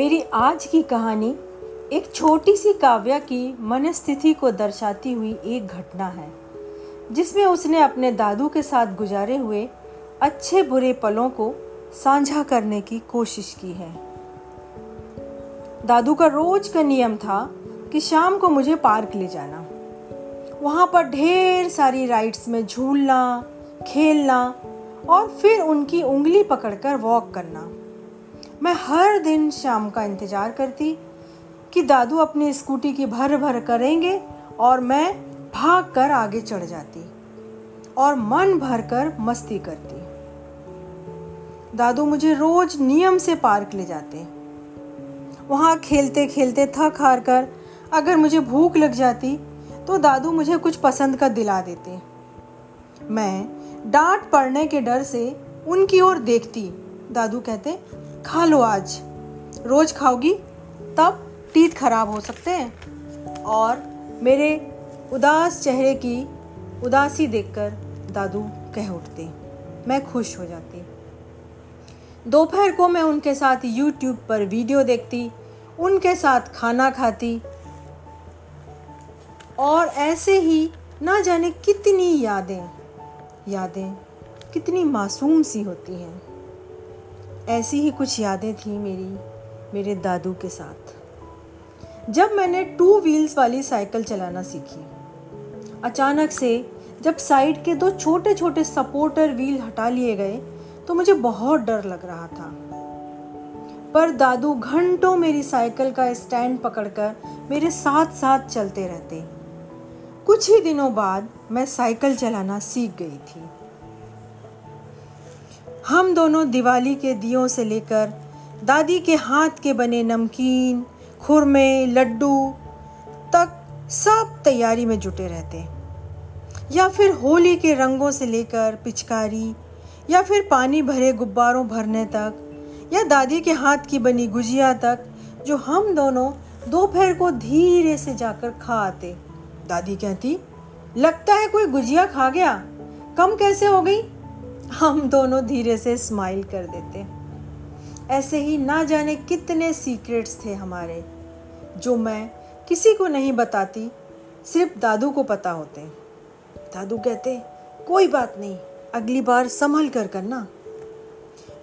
मेरी आज की कहानी एक छोटी सी काव्या की मनस्थिति को दर्शाती हुई एक घटना है, जिसमें उसने अपने दादू के साथ गुजारे हुए अच्छे बुरे पलों को साझा करने की कोशिश की है। दादू का रोज का नियम था कि शाम को मुझे पार्क ले जाना। वहाँ पर ढेर सारी राइड्स में झूलना, खेलना और फिर उनकी उंगली पकड़कर वॉक करना। मैं हर दिन शाम का इंतज़ार करती कि दादू अपनी स्कूटी की भर भर करेंगे और मैं भाग कर आगे चढ़ जाती और मन भर कर मस्ती करती। दादू मुझे रोज नियम से पार्क ले जाते। वहाँ खेलते खेलते थक हार कर अगर मुझे भूख लग जाती तो दादू मुझे कुछ पसंद का दिला देते। मैं डांट पड़ने के डर से उनकी ओर देखती। दादू कहते खा लो आज। रोज खाओगी, तब टीथ खराब हो सकते हैं। और मेरे उदास चेहरे की उदासी देखकर दादू कह उठते, मैं खुश हो जाती। दोपहर को मैं उनके साथ यूट्यूब पर वीडियो देखती, उनके साथ खाना खाती। और ऐसे ही ना जाने कितनी यादें यादें कितनी मासूम सी होती हैं। ऐसी ही कुछ यादें थी मेरी, मेरे दादू के साथ। जब मैंने टू व्हील्स वाली साइकिल चलाना सीखी, अचानक से जब साइड के दो छोटे छोटे सपोर्टर व्हील हटा लिए गए तो मुझे बहुत डर लग रहा था। पर दादू घंटों मेरी साइकिल का स्टैंड पकड़कर मेरे साथ साथ चलते रहते। कुछ ही दिनों बाद मैं साइकिल चलाना सीख गई थी। हम दोनों दिवाली के दियों से लेकर दादी के हाथ के बने नमकीन, खुरमे, लड्डू तक सब तैयारी में जुटे रहते या फिर होली के रंगों से लेकर पिचकारी, या फिर पानी भरे गुब्बारों भरने तक, या दादी के हाथ की बनी गुजिया तक जो हम दोनों दोपहर को धीरे से जाकर खा आते। दादी कहती, लगता है कोई गुजिया खा गया? कम कैसे हो गई? हम दोनों धीरे से स्माइल कर देते। ऐसे ही ना जाने कितने सीक्रेट्स थे हमारे, जो मैं किसी को नहीं बताती, सिर्फ़ दादू को पता होते। दादू कहते, कोई बात नहीं, अगली बार संभल कर करना।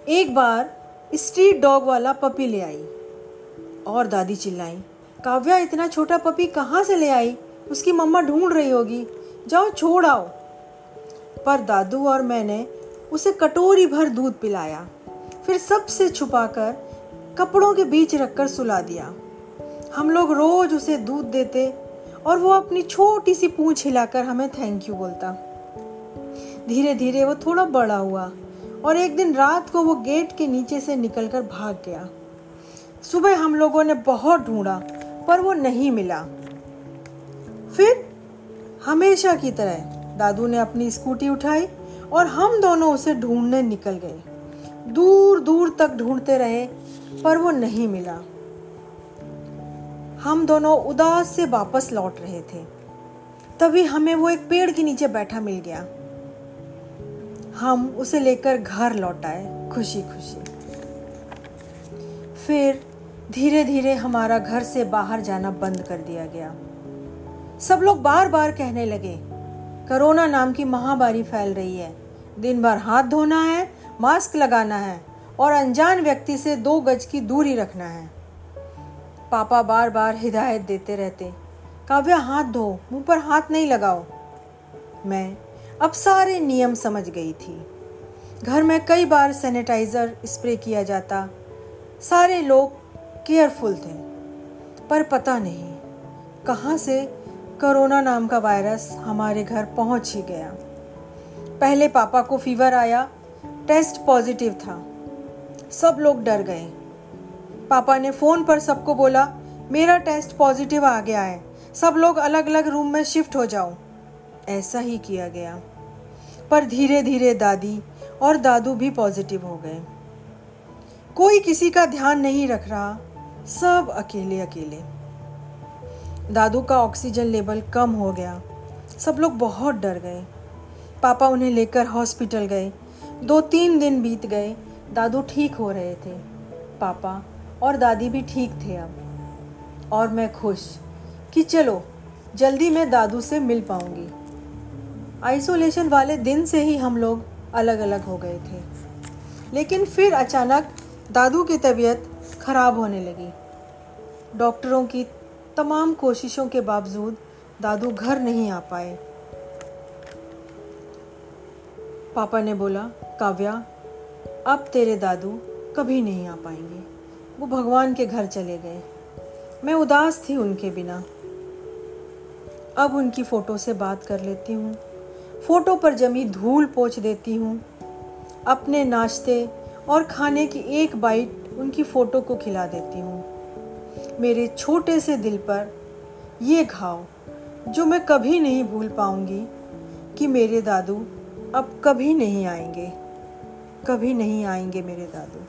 एक बार स्ट्रीट डॉग वाला पपी ले आई, और दादी चिल्लाई, काव्या, इतना छोटा पपी कहाँ से ले आई? उसकी मम्मा ढूंढ रही होगी। जाओ, छोड़ आओ। पर दादू और मैंने उसे कटोरी भर दूध पिलाया, फिर सबसे छुपाकर कपड़ों के बीच रखकर सुला दिया। हम लोग रोज उसे दूध देते और वो अपनी छोटी सी पूंछ हिलाकर हमें थैंक यू बोलता। धीरे धीरे वो थोड़ा बड़ा हुआ और एक दिन रात को वो गेट के नीचे से निकलकर भाग गया। सुबह हम लोगों ने बहुत ढूंढा, पर वो नहीं मिला। फिर हमेशा की तरह दादू ने अपनी स्कूटी उठाई और हम दोनों उसे ढूँढने निकल गए। दूर दूर तक ढूंढते रहे, पर वो नहीं मिला। हम दोनों उदास से वापस लौट रहे थे। तभी हमें वो एक पेड़ के नीचे बैठा मिल गया। हम उसे लेकर घर लौट आए खुशी खुशी फिर धीरे धीरे हमारा घर से बाहर जाना बंद कर दिया गया। सब लोग बार बार कहने लगे कोरोना नाम की महामारी फैल रही है। दिन भर हाथ धोना है, मास्क लगाना है और अनजान व्यक्ति से दो गज की दूरी रखना है। पापा बार बार हिदायत देते रहते, काव्या हाथ धो, मुँह पर हाथ नहीं लगाओ। मैं अब सारे नियम समझ गई थी। घर में कई बार सैनिटाइज़र स्प्रे किया जाता, सारे लोग केयरफुल थे, पर पता नहीं कहाँ से कोरोना नाम का वायरस हमारे घर पहुँच ही गया। पहले पापा को फीवर आया टेस्ट पॉजिटिव था। सब लोग डर गए। पापा ने फ़ोन पर सबको बोला, मेरा टेस्ट पॉजिटिव आ गया है। सब लोग अलग अलग रूम में शिफ्ट हो जाओ। ऐसा ही किया गया। पर धीरे धीरे दादी और दादू भी पॉजिटिव हो गए। कोई किसी का ध्यान नहीं रख रहा, सब अकेले अकेले दादू का ऑक्सीजन लेवल कम हो गया। सब लोग बहुत डर गए। पापा उन्हें लेकर हॉस्पिटल गए। दो तीन दिन बीत गए। दादू ठीक हो रहे थे। पापा और दादी भी ठीक थे अब। और मैं खुश कि चलो, जल्दी मैं दादू से मिल पाऊँगी। आइसोलेशन वाले दिन से ही हम लोग अलग अलग हो गए थे। लेकिन फिर अचानक दादू की तबीयत खराब होने लगी। डॉक्टरों की तमाम कोशिशों के बावजूद दादू घर नहीं आ पाए। पापा ने बोला, काव्या, अब तेरे दादू कभी नहीं आ पाएँगे। वो भगवान के घर चले गए। मैं उदास थी उनके बिना। अब उनकी फ़ोटो से बात कर लेती हूँ। फ़ोटो पर जमी धूल पोछ देती हूँ। अपने नाश्ते और खाने की एक बाइट उनकी फ़ोटो को खिला देती हूँ। मेरे छोटे से दिल पर ये घाव, जो मैं कभी नहीं भूल पाऊँगी कि मेरे दादू अब कभी नहीं आएँगे, कभी नहीं आएँगे मेरे दादू।